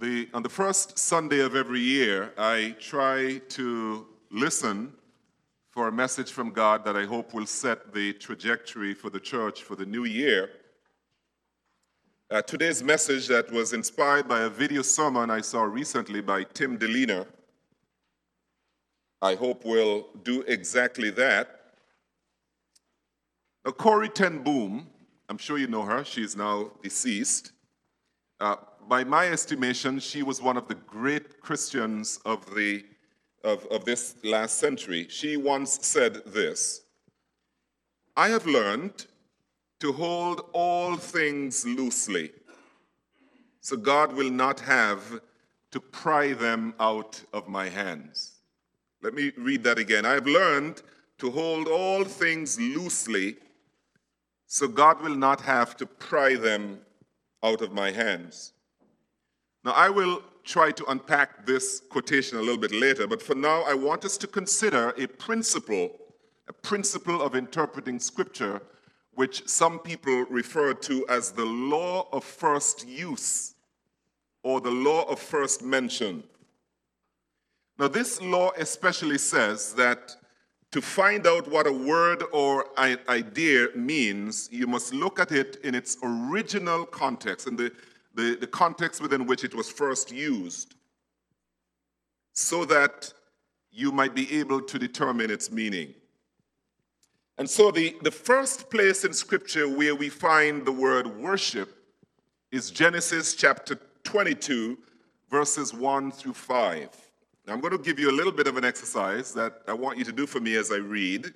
the, on the first Sunday of every year, I try to listen for a message from God that I hope will set the trajectory for the church for the new year. Uh, today's message that was inspired by a video sermon I saw recently by Tim Dilena, I hope will do exactly that. Now, Corrie ten Boom, I'm sure you know her, she's now deceased. Uh, by my estimation, she was one of the great Christians of, the, of, of this last century. She once said this I have learned to hold all things loosely, so God will not have to pry them out of my hands. Let me read that again. I have learned to hold all things loosely, so God will not have to pry them out of my hands. Now, I will try to unpack this quotation a little bit later, but for now, I want us to consider a principle, a principle of interpreting Scripture, which some people refer to as the law of first use or the law of first mention. Now, this law especially says that to find out what a word or idea means, you must look at it in its original context, in the the, the context within which it was first used, so that you might be able to determine its meaning. And so, the, the first place in Scripture where we find the word worship is Genesis chapter 22, verses 1 through 5. Now, I'm going to give you a little bit of an exercise that I want you to do for me as I read.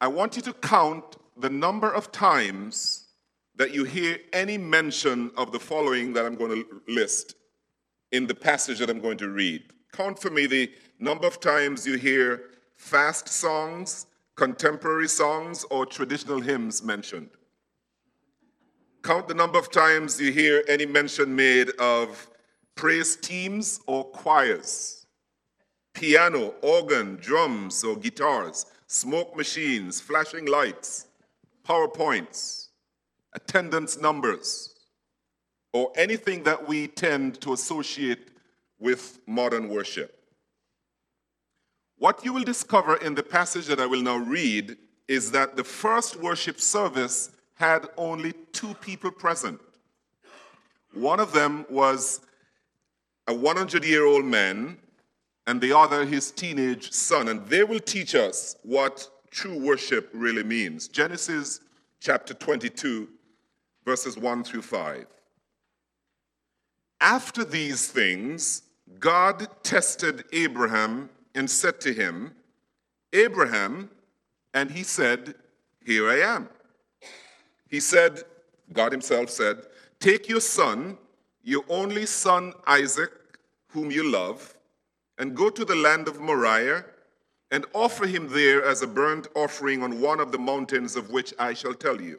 I want you to count the number of times that you hear any mention of the following that I'm going to list in the passage that I'm going to read. Count for me the number of times you hear fast songs, contemporary songs, or traditional hymns mentioned. Count the number of times you hear any mention made of praise teams or choirs, piano, organ, drums, or guitars, smoke machines, flashing lights, PowerPoints attendance numbers, or anything that we tend to associate with modern worship. What you will discover in the passage that I will now read is that the first worship service had only two people present. One of them was a 100 year old man, and the other his teenage son. And they will teach us what true worship really means. Genesis chapter 22, verses 1 through 5. After these things, God tested Abraham and said to him, Abraham, and he said, Here I am. He said, God himself said, Take your son, your only son Isaac, whom you love, and go to the land of Moriah and offer him there as a burnt offering on one of the mountains of which I shall tell you.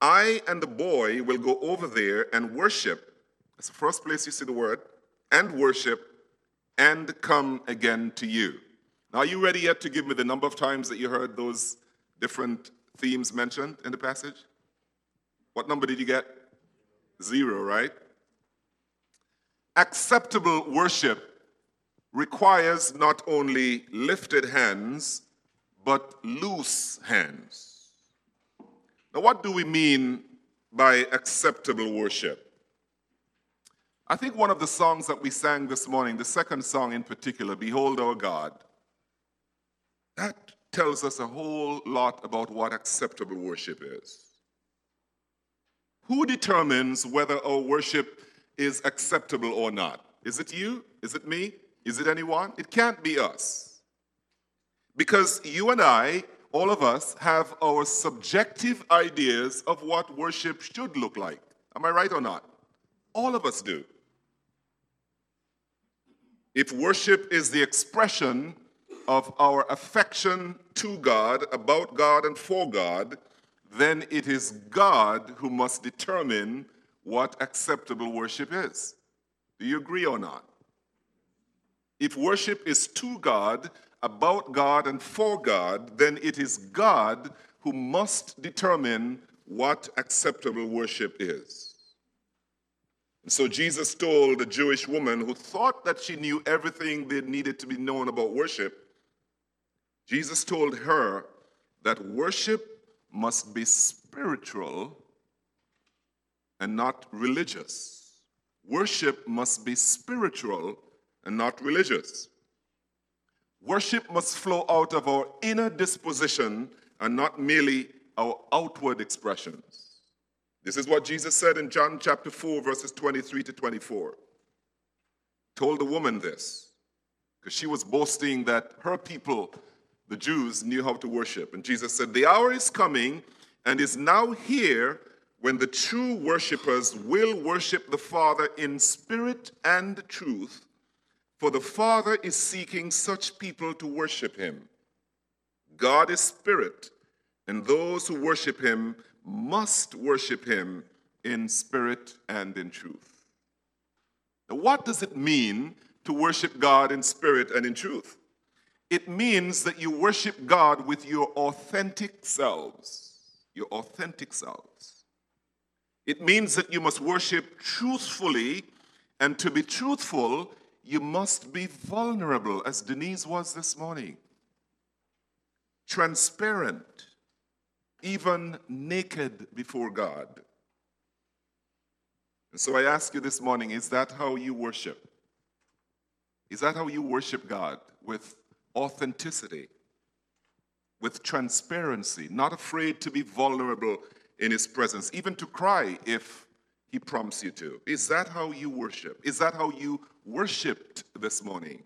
I and the boy will go over there and worship. That's the first place you see the word, and worship, and come again to you. Now, are you ready yet to give me the number of times that you heard those different themes mentioned in the passage? What number did you get? Zero, right? Acceptable worship requires not only lifted hands, but loose hands. Now, what do we mean by acceptable worship? I think one of the songs that we sang this morning, the second song in particular, Behold Our God, that tells us a whole lot about what acceptable worship is. Who determines whether our worship is acceptable or not? Is it you? Is it me? Is it anyone? It can't be us. Because you and I all of us have our subjective ideas of what worship should look like. Am I right or not? All of us do. If worship is the expression of our affection to God, about God, and for God, then it is God who must determine what acceptable worship is. Do you agree or not? If worship is to God, about God, and for God, then it is God who must determine what acceptable worship is. And so Jesus told the Jewish woman who thought that she knew everything that needed to be known about worship, Jesus told her that worship must be spiritual and not religious. Worship must be spiritual and not religious. Worship must flow out of our inner disposition and not merely our outward expressions. This is what Jesus said in John chapter 4, verses 23 to 24. Told the woman this because she was boasting that her people, the Jews, knew how to worship. And Jesus said, The hour is coming and is now here when the true worshipers will worship the Father in spirit and truth, for the Father is seeking such people to worship him. God is spirit, and those who worship him must worship him in spirit and in truth. Now, what does it mean to worship God in spirit and in truth? It means that you worship God with your authentic selves, your authentic selves. It means that you must worship truthfully, and to be truthful, you must be vulnerable, as Denise was this morning, transparent even naked before God. And so I ask you this morning is that how you worship? Is that how you worship God? With authenticity, with transparency, not afraid to be vulnerable in His presence, even to cry if He prompts you to. Is that how you worship? Is that how you worshiped this morning?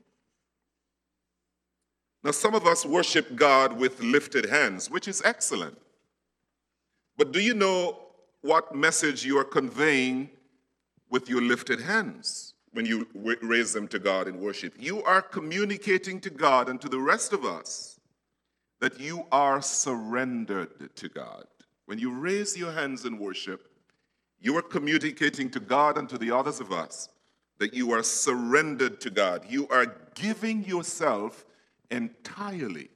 Now, some of us worship God with lifted hands, which is excellent. But do you know what message you are conveying with your lifted hands when you raise them to God in worship? You are communicating to God and to the rest of us that you are surrendered to God. When you raise your hands in worship, you are communicating to God and to the others of us that you are surrendered to God. You are giving yourself entirely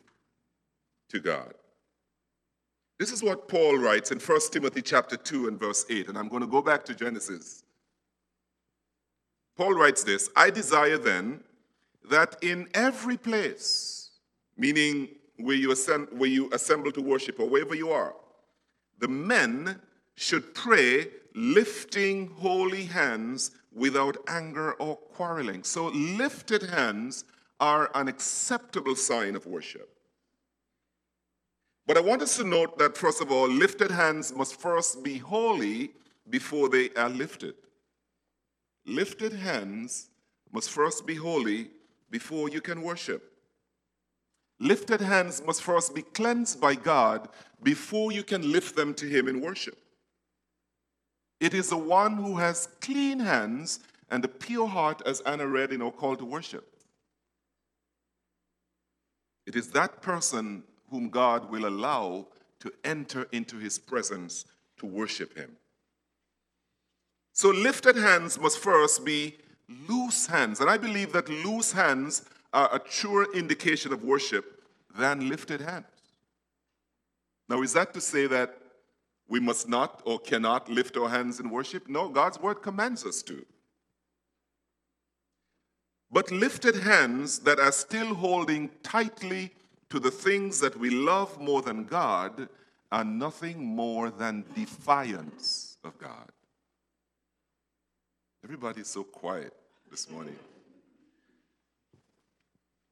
to God. This is what Paul writes in 1 Timothy chapter 2 and verse 8, and I'm going to go back to Genesis. Paul writes this I desire then that in every place, meaning where you, assemble, where you assemble to worship or wherever you are, the men should pray lifting holy hands without anger or quarreling. So, lifted hands are an acceptable sign of worship. But I want us to note that, first of all, lifted hands must first be holy before they are lifted. Lifted hands must first be holy before you can worship. Lifted hands must first be cleansed by God before you can lift them to Him in worship. It is the one who has clean hands and a pure heart, as Anna read in our call to worship. It is that person whom God will allow to enter into his presence to worship him. So, lifted hands must first be loose hands. And I believe that loose hands are a truer indication of worship than lifted hands. Now, is that to say that we must not or cannot lift our hands in worship? No, God's word commands us to. But lifted hands that are still holding tightly to the things that we love more than God are nothing more than defiance of God. Everybody's so quiet this morning.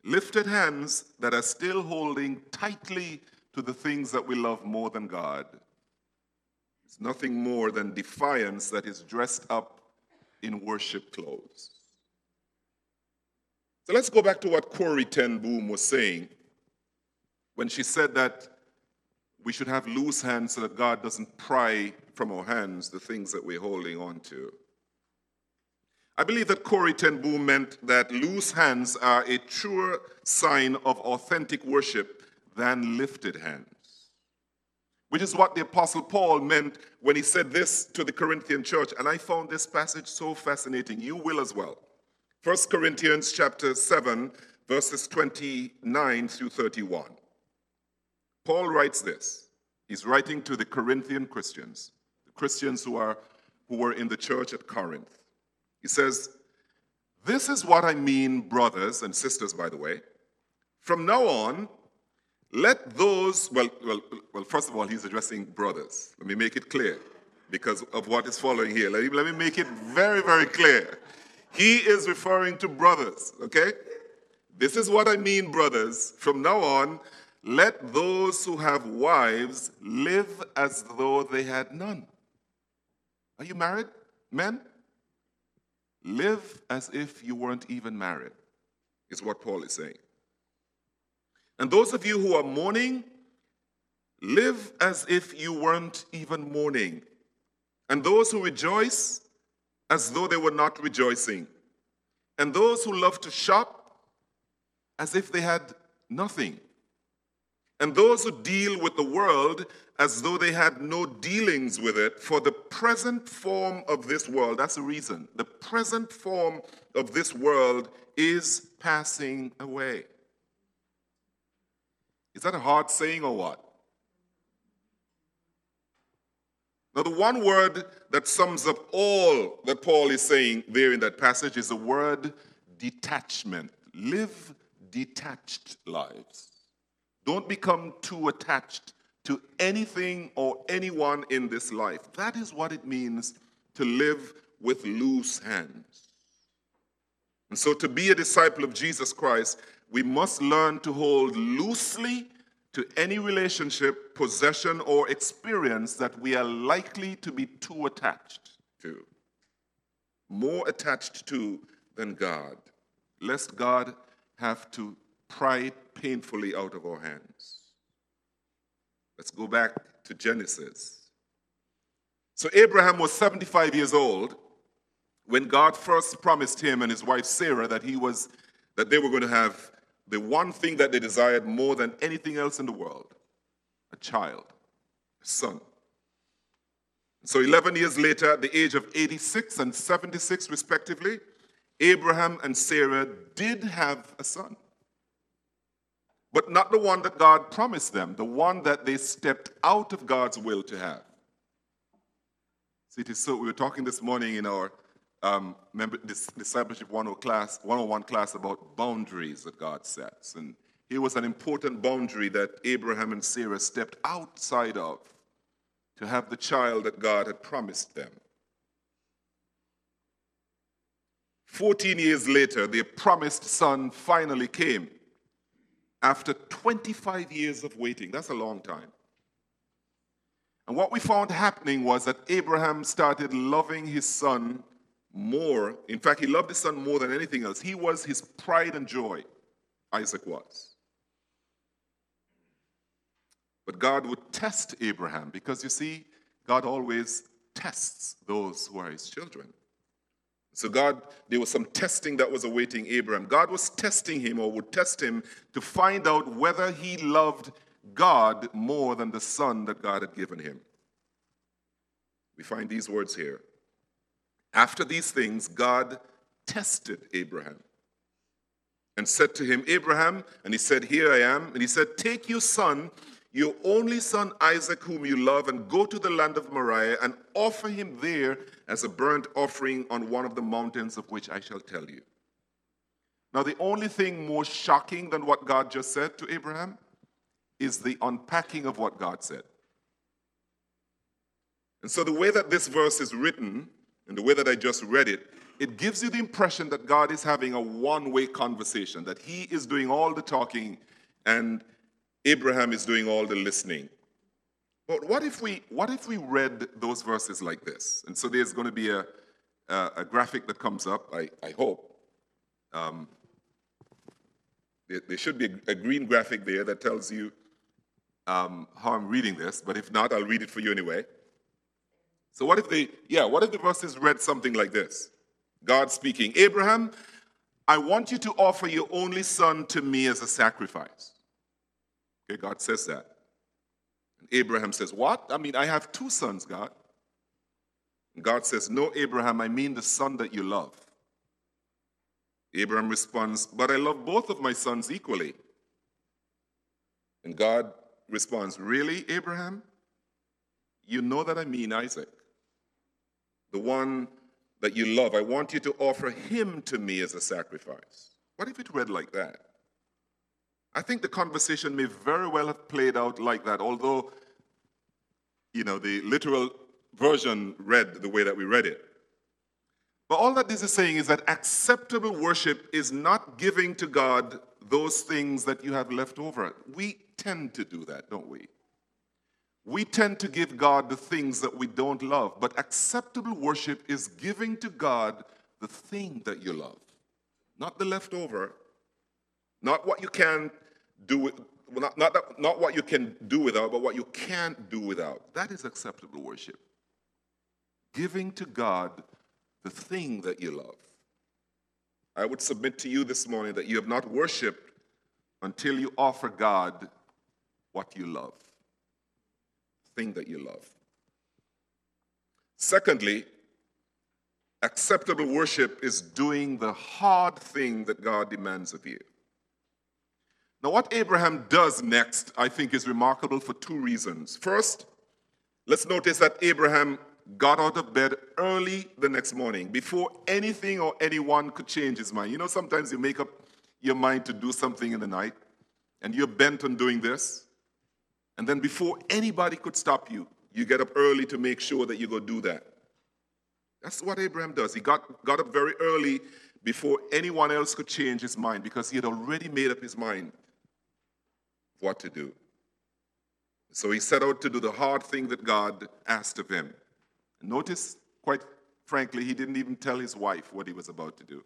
Lifted hands that are still holding tightly to the things that we love more than God. It's nothing more than defiance that is dressed up in worship clothes. So let's go back to what Corrie Ten Boom was saying when she said that we should have loose hands so that God doesn't pry from our hands the things that we're holding on to. I believe that Corrie ten Boom meant that loose hands are a truer sign of authentic worship than lifted hands. Which is what the Apostle Paul meant when he said this to the Corinthian church. And I found this passage so fascinating. You will as well. 1 Corinthians chapter 7, verses 29 through 31. Paul writes this. He's writing to the Corinthian Christians, the Christians who, are, who were in the church at Corinth. He says, This is what I mean, brothers and sisters, by the way. From now on, let those, well, well, well, first of all, he's addressing brothers. Let me make it clear because of what is following here. Let me, let me make it very, very clear. He is referring to brothers, okay? This is what I mean, brothers. From now on, let those who have wives live as though they had none. Are you married, men? Live as if you weren't even married, is what Paul is saying. And those of you who are mourning, live as if you weren't even mourning. And those who rejoice, as though they were not rejoicing. And those who love to shop, as if they had nothing. And those who deal with the world as though they had no dealings with it, for the present form of this world, that's the reason, the present form of this world is passing away. Is that a hard saying or what? Now, the one word that sums up all that Paul is saying there in that passage is the word detachment. Live detached lives. Don't become too attached to anything or anyone in this life. That is what it means to live with loose hands. And so, to be a disciple of Jesus Christ, we must learn to hold loosely to any relationship, possession, or experience that we are likely to be too attached to. More attached to than God, lest God have to pry it painfully out of our hands. Let's go back to Genesis. So Abraham was 75 years old when God first promised him and his wife Sarah that he was that they were going to have the one thing that they desired more than anything else in the world, a child, a son. So 11 years later, at the age of 86 and 76 respectively, Abraham and Sarah did have a son but not the one that God promised them, the one that they stepped out of God's will to have. See, it is so, we were talking this morning in our um, member, discipleship 101 class, 101 class about boundaries that God sets. And here was an important boundary that Abraham and Sarah stepped outside of to have the child that God had promised them. 14 years later, the promised son finally came after 25 years of waiting. That's a long time. And what we found happening was that Abraham started loving his son more. In fact, he loved his son more than anything else. He was his pride and joy, Isaac was. But God would test Abraham because you see, God always tests those who are his children. So, God, there was some testing that was awaiting Abraham. God was testing him or would test him to find out whether he loved God more than the son that God had given him. We find these words here. After these things, God tested Abraham and said to him, Abraham, and he said, Here I am. And he said, Take your son your only son Isaac, whom you love, and go to the land of Moriah and offer him there as a burnt offering on one of the mountains of which I shall tell you. Now, the only thing more shocking than what God just said to Abraham is the unpacking of what God said. And so, the way that this verse is written, and the way that I just read it, it gives you the impression that God is having a one way conversation, that He is doing all the talking and Abraham is doing all the listening. But what if we, what if we read those verses like this? And so there's going to be a, a, a graphic that comes up, I, I hope. Um, there, there, should be a, a, green graphic there that tells you um, how I'm reading this, but if not, I'll read it for you anyway. So what if they, yeah, what if the verses read something like this? God speaking, Abraham, I want you to offer your only son to me as a sacrifice. Okay, God says that. And Abraham says, What? I mean, I have two sons, God. And God says, No, Abraham, I mean the son that you love. Abraham responds, But I love both of my sons equally. And God responds, Really, Abraham? You know that I mean Isaac, the one that you love. I want you to offer him to me as a sacrifice. What if it read like that? I think the conversation may very well have played out like that, although, you know, the literal version read the way that we read it. But all that this is saying is that acceptable worship is not giving to God those things that you have left over. We tend to do that, don't we? We tend to give God the things that we don't love, but acceptable worship is giving to God the thing that you love, not the leftover, not what you can do with, not, not, not what you can do without, but what you can't do without. That is acceptable worship. Giving to God the thing that you love. I would submit to you this morning that you have not worshiped until you offer God what you love thing that you love. Secondly, acceptable worship is doing the hard thing that God demands of you. Now, what Abraham does next, I think, is remarkable for two reasons. First, let's notice that Abraham got out of bed early the next morning before anything or anyone could change his mind. You know, sometimes you make up your mind to do something in the night and you're bent on doing this, and then before anybody could stop you, you get up early to make sure that you go do that. That's what Abraham does. He got, got up very early before anyone else could change his mind because he had already made up his mind what to do. So he set out to do the hard thing that God asked of him. Notice, quite frankly, he didn't even tell his wife what he was about to do.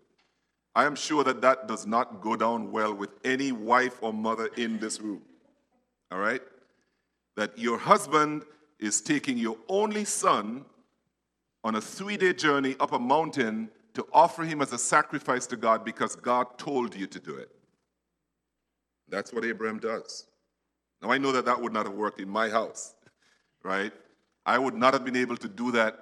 I am sure that that does not go down well with any wife or mother in this room. All right? That your husband is taking your only son on a three day journey up a mountain to offer him as a sacrifice to God because God told you to do it. That's what Abraham does. Now, I know that that would not have worked in my house, right? I would not have been able to do that,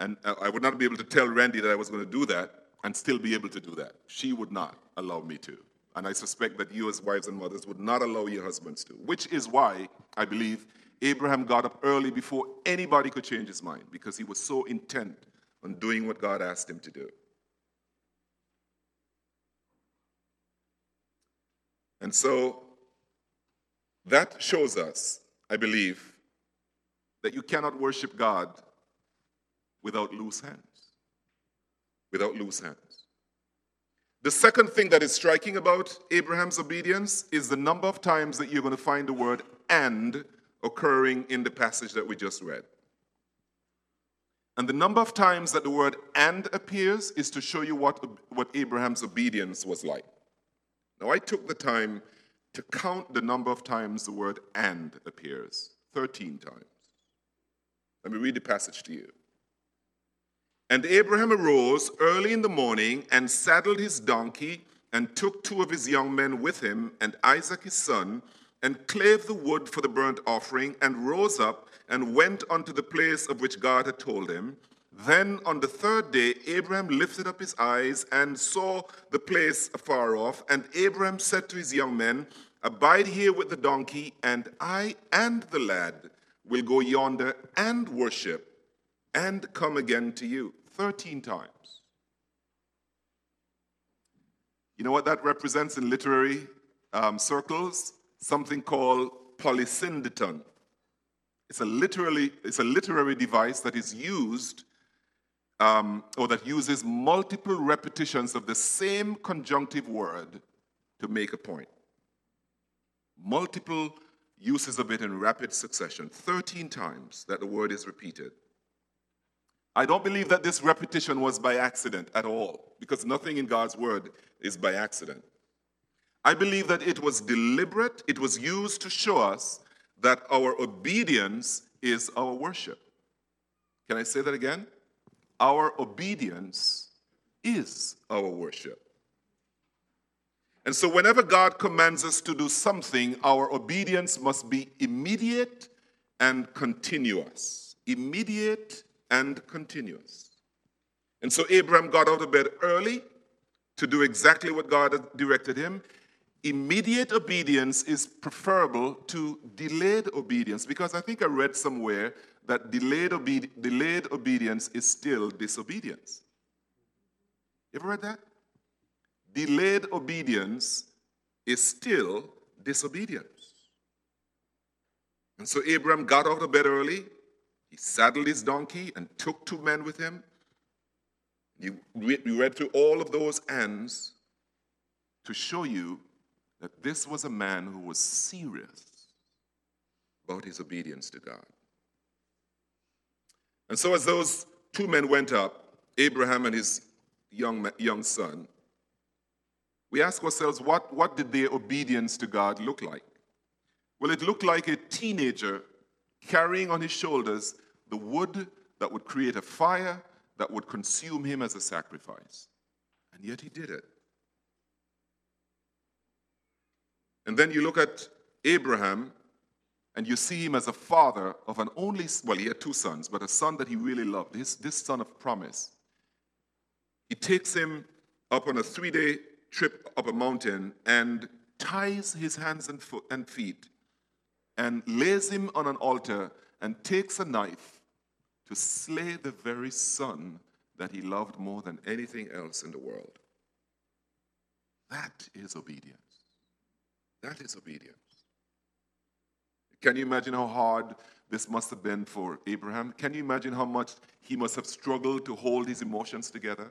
and I would not be able to tell Randy that I was going to do that and still be able to do that. She would not allow me to. And I suspect that you, as wives and mothers, would not allow your husbands to, which is why I believe Abraham got up early before anybody could change his mind because he was so intent on doing what God asked him to do. And so that shows us, I believe, that you cannot worship God without loose hands. Without loose hands. The second thing that is striking about Abraham's obedience is the number of times that you're going to find the word and occurring in the passage that we just read. And the number of times that the word and appears is to show you what, what Abraham's obedience was like. Now, I took the time to count the number of times the word and appears 13 times. Let me read the passage to you. And Abraham arose early in the morning and saddled his donkey and took two of his young men with him and Isaac his son and clave the wood for the burnt offering and rose up and went unto the place of which God had told him. Then on the third day, Abraham lifted up his eyes and saw the place afar off. And Abraham said to his young men, Abide here with the donkey, and I and the lad will go yonder and worship and come again to you. 13 times. You know what that represents in literary um, circles? Something called polysyndeton. It's a, literally, it's a literary device that is used um, or that uses multiple repetitions of the same conjunctive word to make a point. Multiple uses of it in rapid succession, 13 times that the word is repeated. I don't believe that this repetition was by accident at all, because nothing in God's word is by accident. I believe that it was deliberate, it was used to show us that our obedience is our worship. Can I say that again? Our obedience is our worship. And so, whenever God commands us to do something, our obedience must be immediate and continuous. Immediate and continuous. And so, Abraham got out of bed early to do exactly what God directed him. Immediate obedience is preferable to delayed obedience because I think I read somewhere that delayed, obe- delayed obedience is still disobedience. You ever read that? Delayed obedience is still disobedience. And so Abraham got out of bed early, he saddled his donkey and took two men with him. You read through all of those ends to show you that this was a man who was serious about his obedience to God. And so, as those two men went up, Abraham and his young, young son, we ask ourselves, what, what did their obedience to God look like? Well, it looked like a teenager carrying on his shoulders the wood that would create a fire that would consume him as a sacrifice. And yet he did it. And then you look at Abraham and you see him as a father of an only, well, he had two sons, but a son that he really loved, his, this son of promise. He takes him up on a three day trip up a mountain and ties his hands and, foot, and feet and lays him on an altar and takes a knife to slay the very son that he loved more than anything else in the world. That is obedience. That is obedience. Can you imagine how hard this must have been for Abraham? Can you imagine how much he must have struggled to hold his emotions together?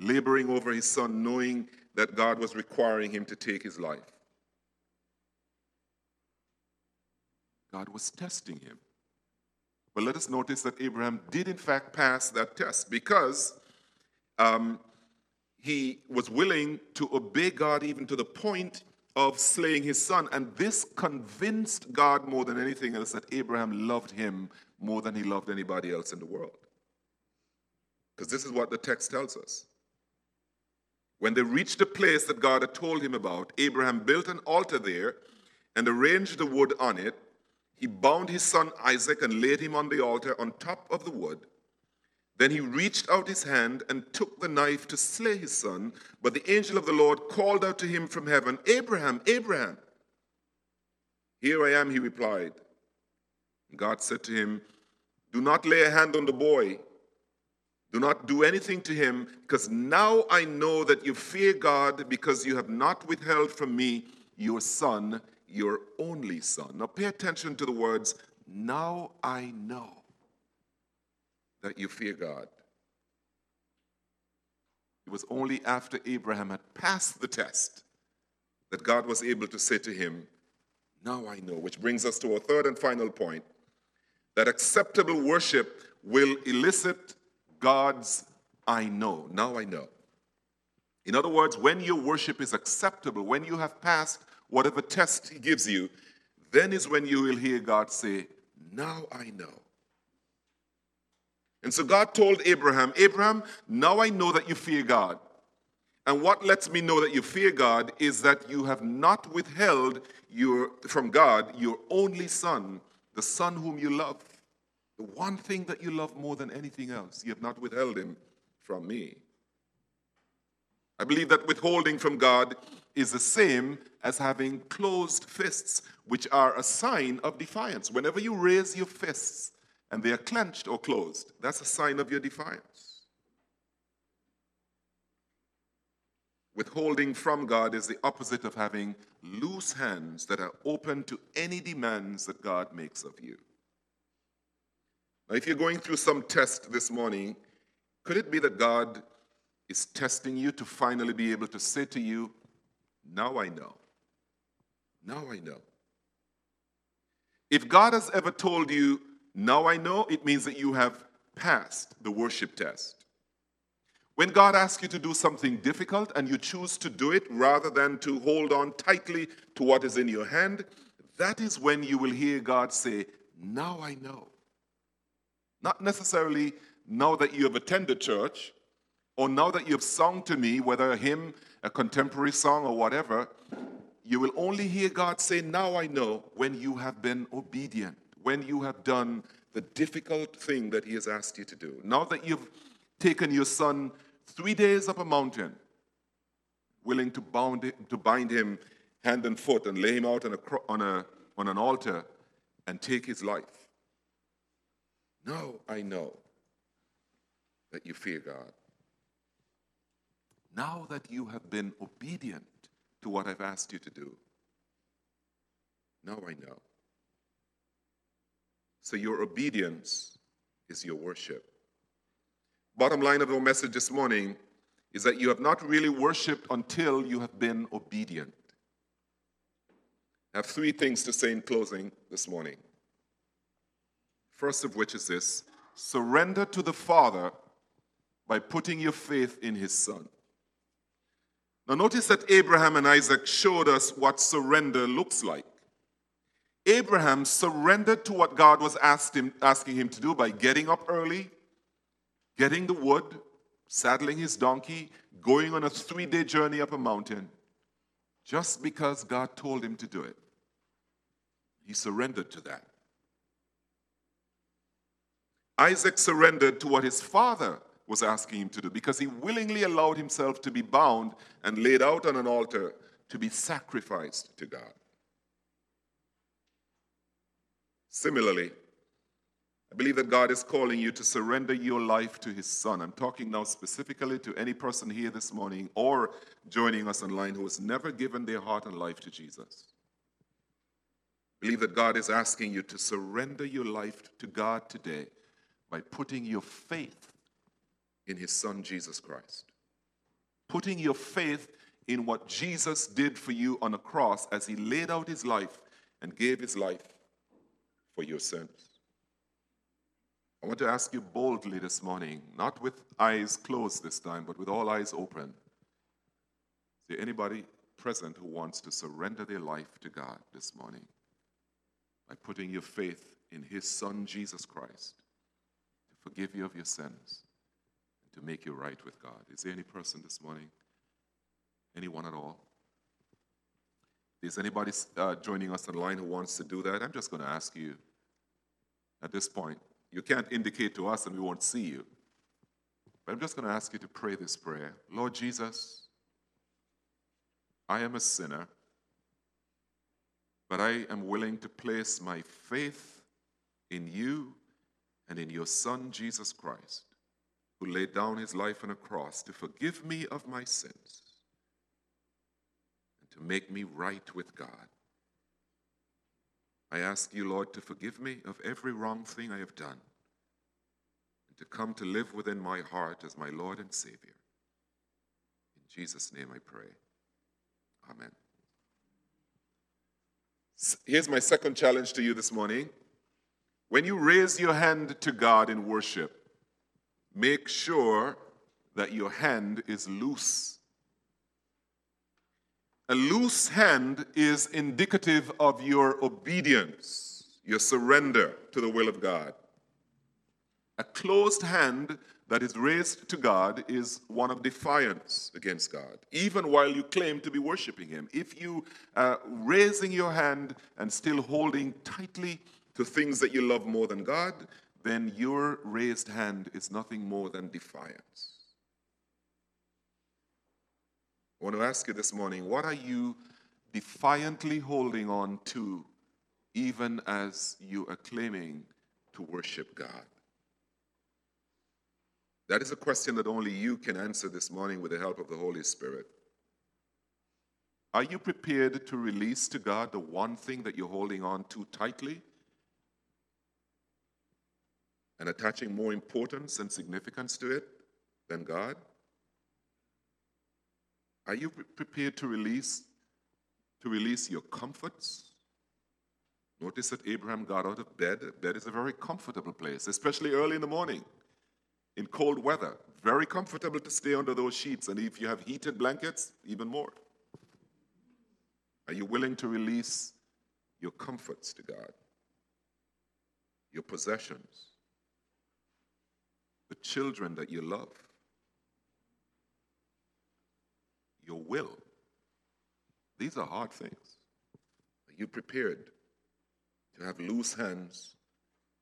Laboring over his son, knowing that God was requiring him to take his life. God was testing him. But let us notice that Abraham did, in fact, pass that test because um, he was willing to obey God even to the point of slaying his son. And this convinced God more than anything else that Abraham loved him more than he loved anybody else in the world. Because this is what the text tells us. When they reached the place that God had told him about, Abraham built an altar there and arranged the wood on it. He bound his son Isaac and laid him on the altar on top of the wood. Then he reached out his hand and took the knife to slay his son. But the angel of the Lord called out to him from heaven, Abraham, Abraham. Here I am, he replied. God said to him, Do not lay a hand on the boy. Do not do anything to him, because now I know that you fear God because you have not withheld from me your son, your only son. Now pay attention to the words, now I know that you fear God. It was only after Abraham had passed the test that God was able to say to him, Now I know. Which brings us to our third and final point that acceptable worship will elicit God's I know. Now I know. In other words, when your worship is acceptable, when you have passed whatever test He gives you, then is when you will hear God say, Now I know. And so God told Abraham, Abraham, now I know that you fear God. And what lets me know that you fear God is that you have not withheld your, from God your only son, the son whom you love. The one thing that you love more than anything else, you have not withheld him from me. I believe that withholding from God is the same as having closed fists, which are a sign of defiance. Whenever you raise your fists, and they are clenched or closed, that's a sign of your defiance. Withholding from God is the opposite of having loose hands that are open to any demands that God makes of you. Now, if you're going through some test this morning, could it be that God is testing you to finally be able to say to you, Now I know. Now I know. If God has ever told you, now I know it means that you have passed the worship test. When God asks you to do something difficult and you choose to do it rather than to hold on tightly to what is in your hand, that is when you will hear God say, Now I know. Not necessarily now that you have attended church or now that you've sung to me, whether a hymn, a contemporary song, or whatever, you will only hear God say, Now I know, when you have been obedient, when you have done the difficult thing that He has asked you to do. Now that you've taken your son three days up a mountain, willing to, bound it, to bind him hand and foot and lay him out on, a, on, a, on an altar and take his life. Now I know that you fear God. Now that you have been obedient to what I've asked you to do, now I know. So your obedience is your worship. Bottom line of our message this morning is that you have not really worshiped until you have been obedient. I have three things to say in closing this morning. First of which is this surrender to the Father by putting your faith in his Son. Now, notice that Abraham and Isaac showed us what surrender looks like. Abraham surrendered to what God was him, asking him to do by getting up early, getting the wood, saddling his donkey, going on a three day journey up a mountain, just because God told him to do it. He surrendered to that. Isaac surrendered to what his father was asking him to do because he willingly allowed himself to be bound and laid out on an altar to be sacrificed to God. Similarly, I believe that God is calling you to surrender your life to His Son. I'm talking now specifically to any person here this morning or joining us online who has never given their heart and life to Jesus. I believe that God is asking you to surrender your life to God today by putting your faith in His Son, Jesus Christ. Putting your faith in what Jesus did for you on a cross as He laid out His life and gave His life for your sins. I want to ask you boldly this morning, not with eyes closed this time, but with all eyes open. Is there anybody present who wants to surrender their life to God this morning by putting your faith in His Son, Jesus Christ, to forgive you of your sins to make you right with God? Is there any person this morning? Anyone at all? Is anybody uh, joining us online who wants to do that? I'm just going to ask you at this point. You can't indicate to us and we won't see you. But I'm just going to ask you to pray this prayer Lord Jesus, I am a sinner, but I am willing to place my faith in you and in your Son, Jesus Christ, who laid down his life on a cross to forgive me of my sins and to make me right with God. I ask you, Lord, to forgive me of every wrong thing I have done and to come to live within my heart as my Lord and Savior. In Jesus' name I pray. Amen. Here's my second challenge to you this morning. When you raise your hand to God in worship, make sure that your hand is loose a loose hand is indicative of your obedience, your surrender to the will of God. A closed hand that is raised to God is one of defiance against God, even while you claim to be worshiping Him. If you are raising your hand and still holding tightly to things that you love more than God, then your raised hand is nothing more than defiance. I want to ask you this morning what are you defiantly holding on to even as you are claiming to worship God? That is a question that only you can answer this morning with the help of the Holy Spirit. Are you prepared to release to God the one thing that you're holding on to tightly and attaching more importance and significance to it than God? Are you prepared to release to release your comforts? Notice that Abraham got out of bed. Bed is a very comfortable place, especially early in the morning in cold weather. Very comfortable to stay under those sheets, and if you have heated blankets, even more. Are you willing to release your comforts to God? Your possessions? The children that you love? Your will. These are hard things. Are you prepared to have loose hands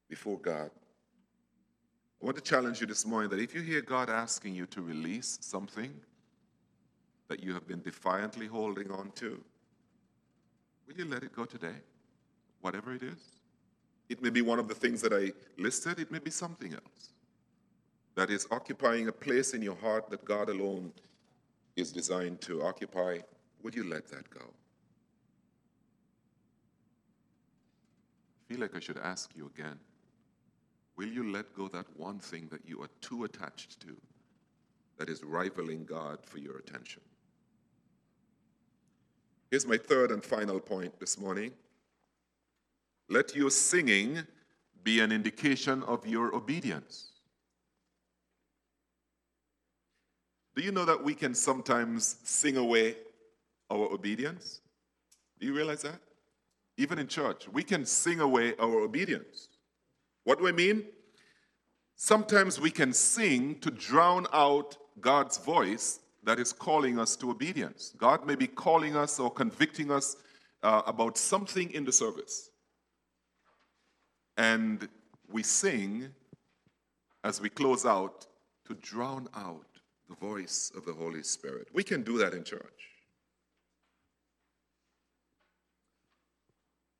before God? I want to challenge you this morning that if you hear God asking you to release something that you have been defiantly holding on to, will you let it go today? Whatever it is. It may be one of the things that I listed, it may be something else that is occupying a place in your heart that God alone is designed to occupy. Would you let that go? I feel like I should ask you again. Will you let go that one thing that you are too attached to that is rivaling God for your attention? Here's my third and final point this morning. Let your singing be an indication of your obedience. Do you know that we can sometimes sing away our obedience? Do you realize that? Even in church, we can sing away our obedience. What do I mean? Sometimes we can sing to drown out God's voice that is calling us to obedience. God may be calling us or convicting us uh, about something in the service. And we sing as we close out to drown out the voice of the Holy Spirit. We can do that in church.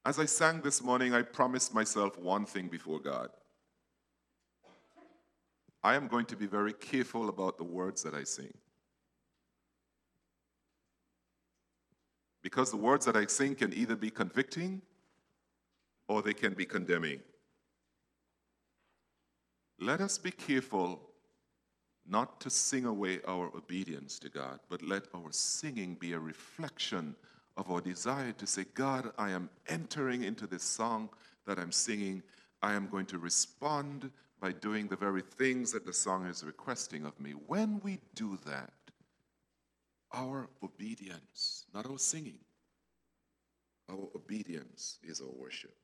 As I sang this morning, I promised myself one thing before God. I am going to be very careful about the words that I sing. Because the words that I sing can either be convicting or they can be condemning. Let us be careful not to sing away our obedience to God, but let our singing be a reflection of our desire to say, God, I am entering into this song that I'm singing. I am going to respond by doing the very things that the song is requesting of me. When we do that, our obedience, not our singing, our obedience is our worship.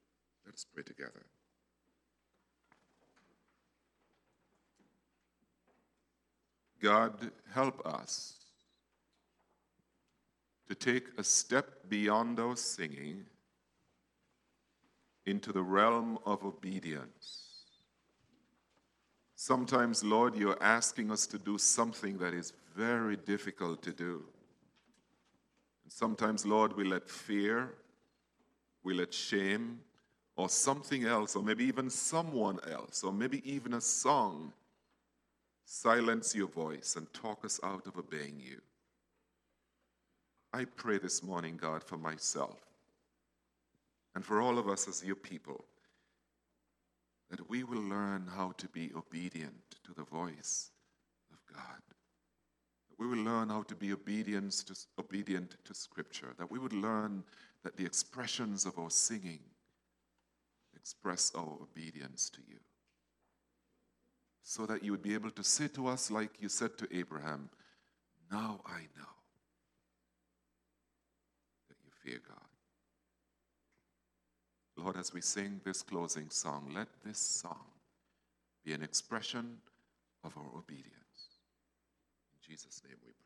Let us pray together. God, help us to take a step beyond our singing into the realm of obedience. Sometimes, Lord, you're asking us to do something that is very difficult to do. And sometimes, Lord, we let fear, we let shame, or something else, or maybe even someone else, or maybe even a song silence your voice and talk us out of obeying you. I pray this morning, God, for myself and for all of us as your people, that we will learn how to be obedient to the voice of God. We will learn how to be to, obedient to Scripture. That we would learn that the expressions of our singing express our obedience to you so that you would be able to say to us, like you said to Abraham, Now I know that you fear God. Lord, as we sing this closing song, let this song be an expression of our obedience. In Jesus' name we pray.